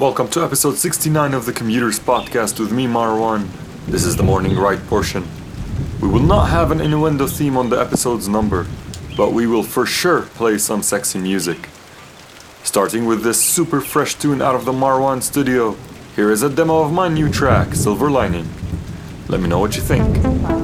Welcome to episode 69 of the Commuters Podcast with me, Marwan. This is the morning ride portion. We will not have an innuendo theme on the episode's number, but we will for sure play some sexy music. Starting with this super fresh tune out of the Marwan studio, here is a demo of my new track, Silver Lining. Let me know what you think.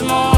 There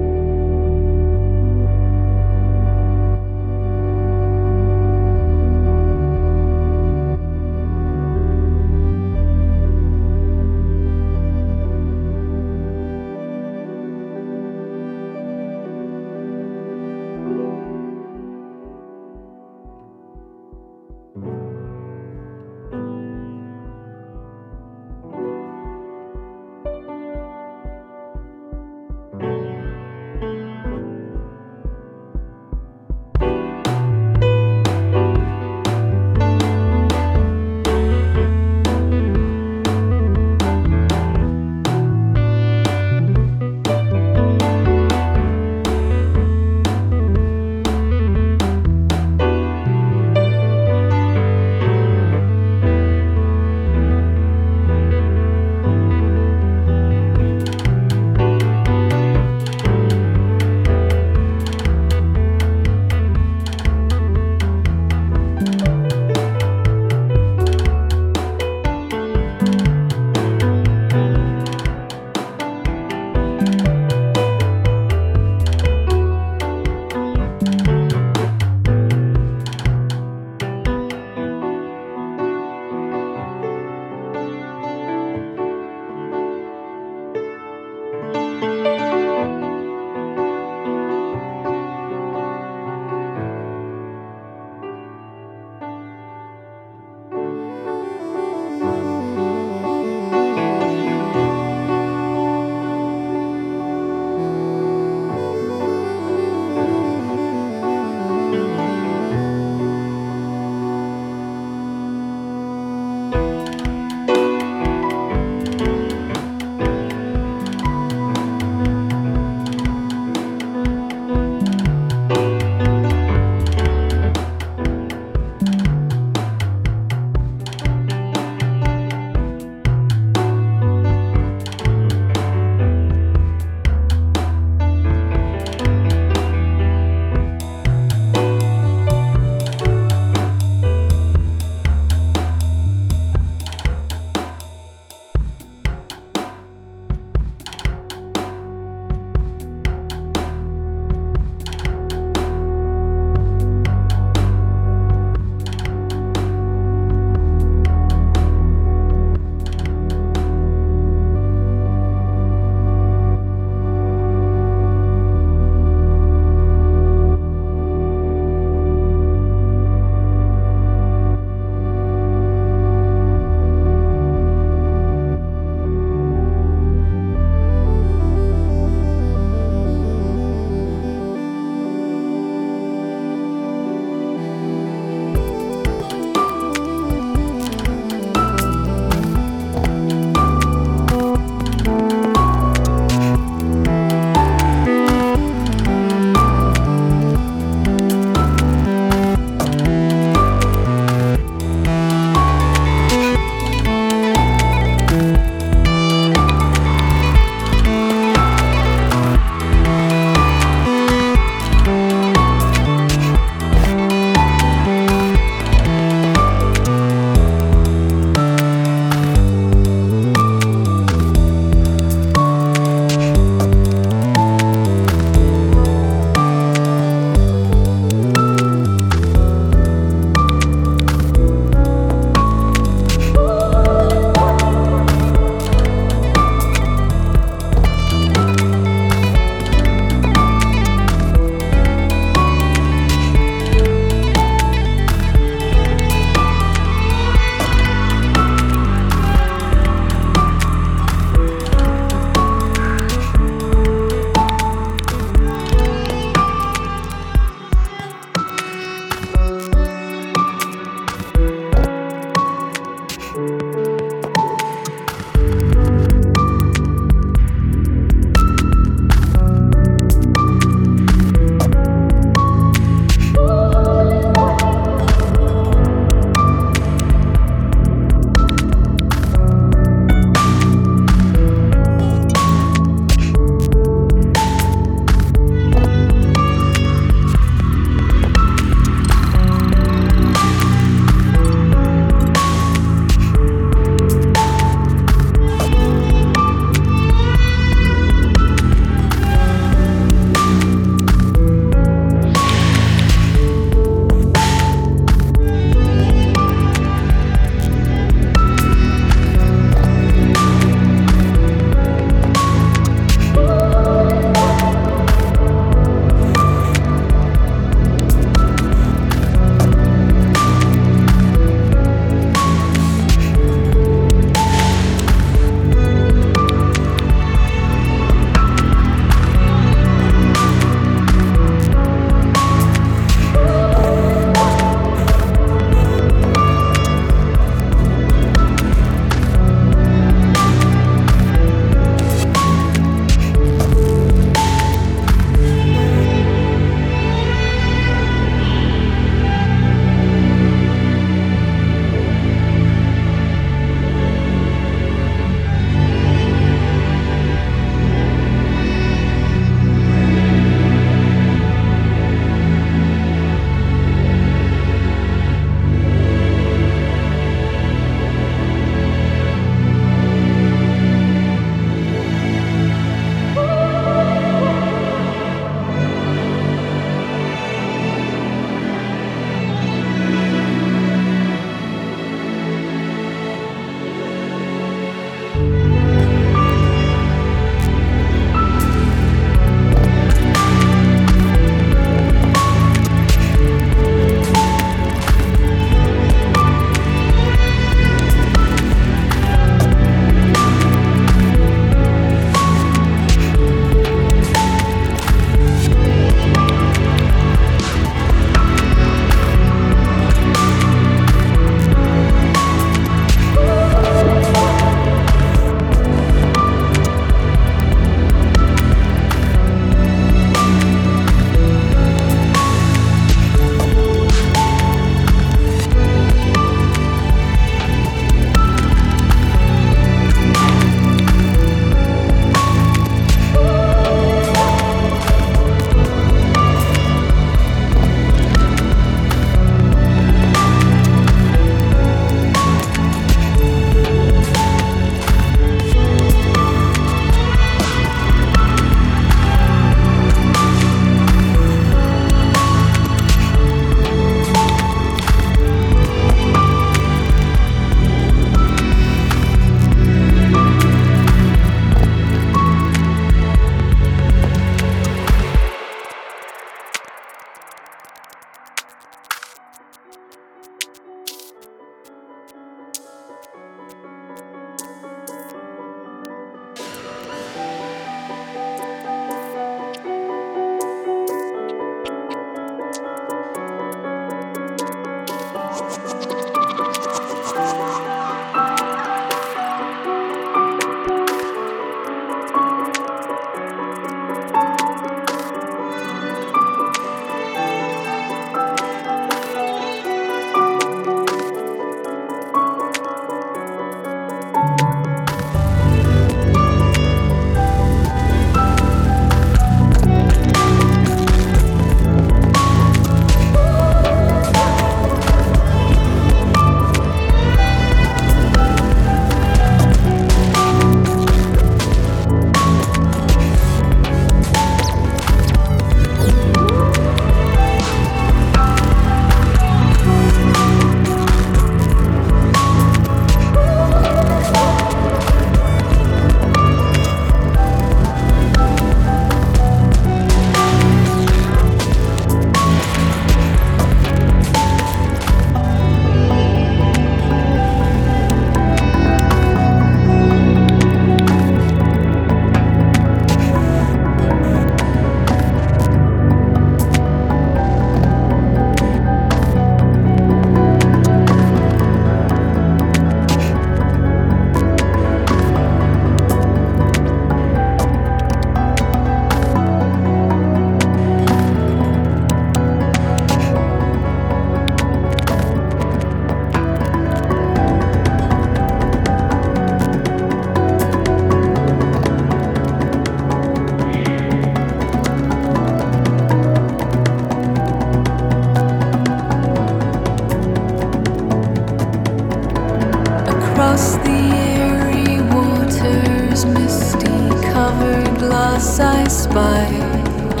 As I spied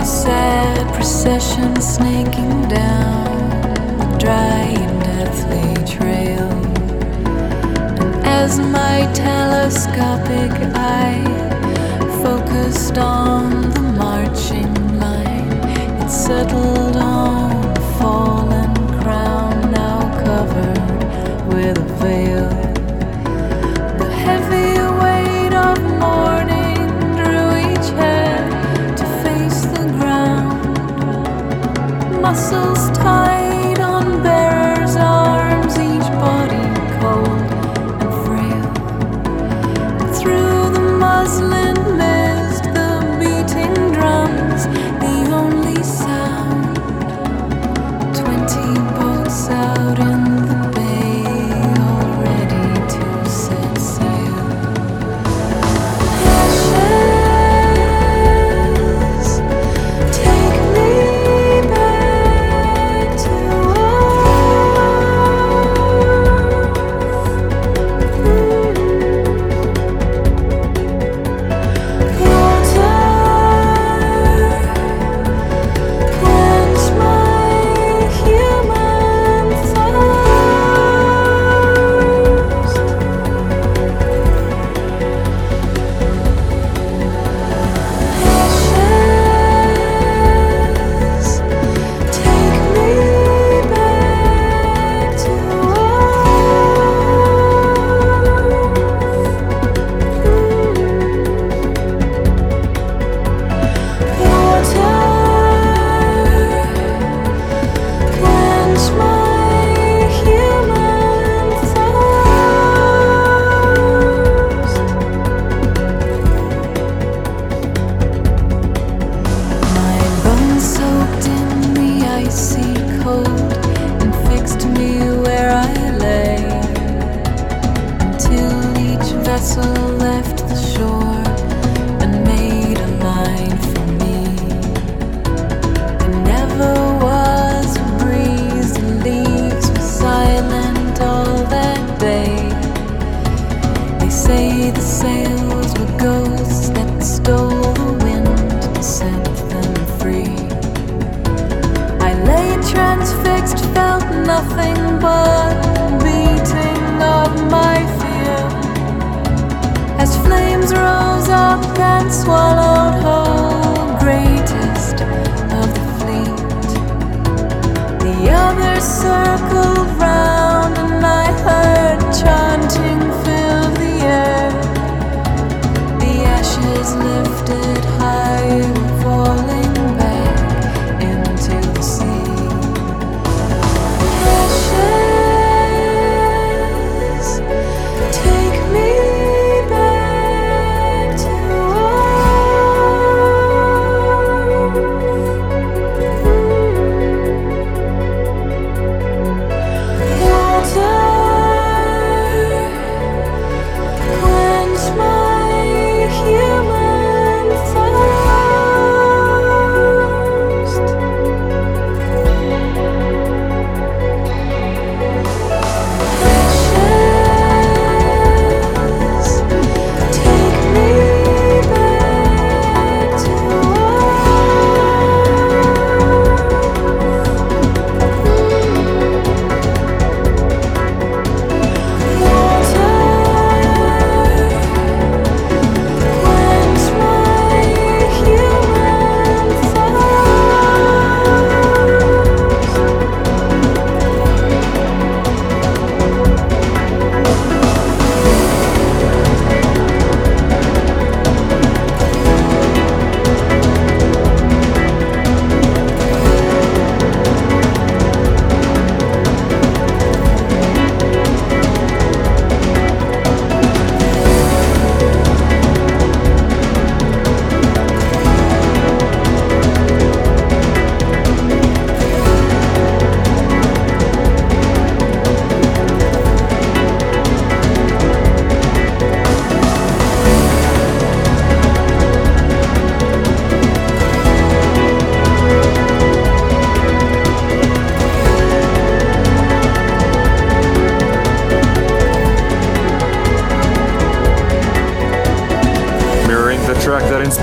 a sad procession snaking down the dry and deathly trail. And as my telescopic eye focused on the marching line, it settled on.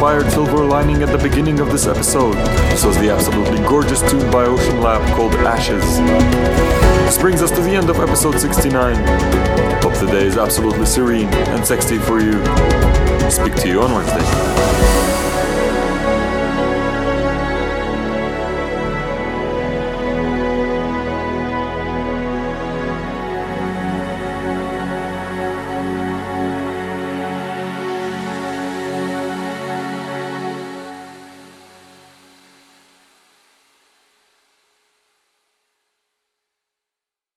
Inspired silver lining at the beginning of this episode. This was the absolutely gorgeous tune by Oceanlab called Ashes. This brings us to the end of episode 69. Hope the day is absolutely serene and sexy for you. Speak to you on Wednesday.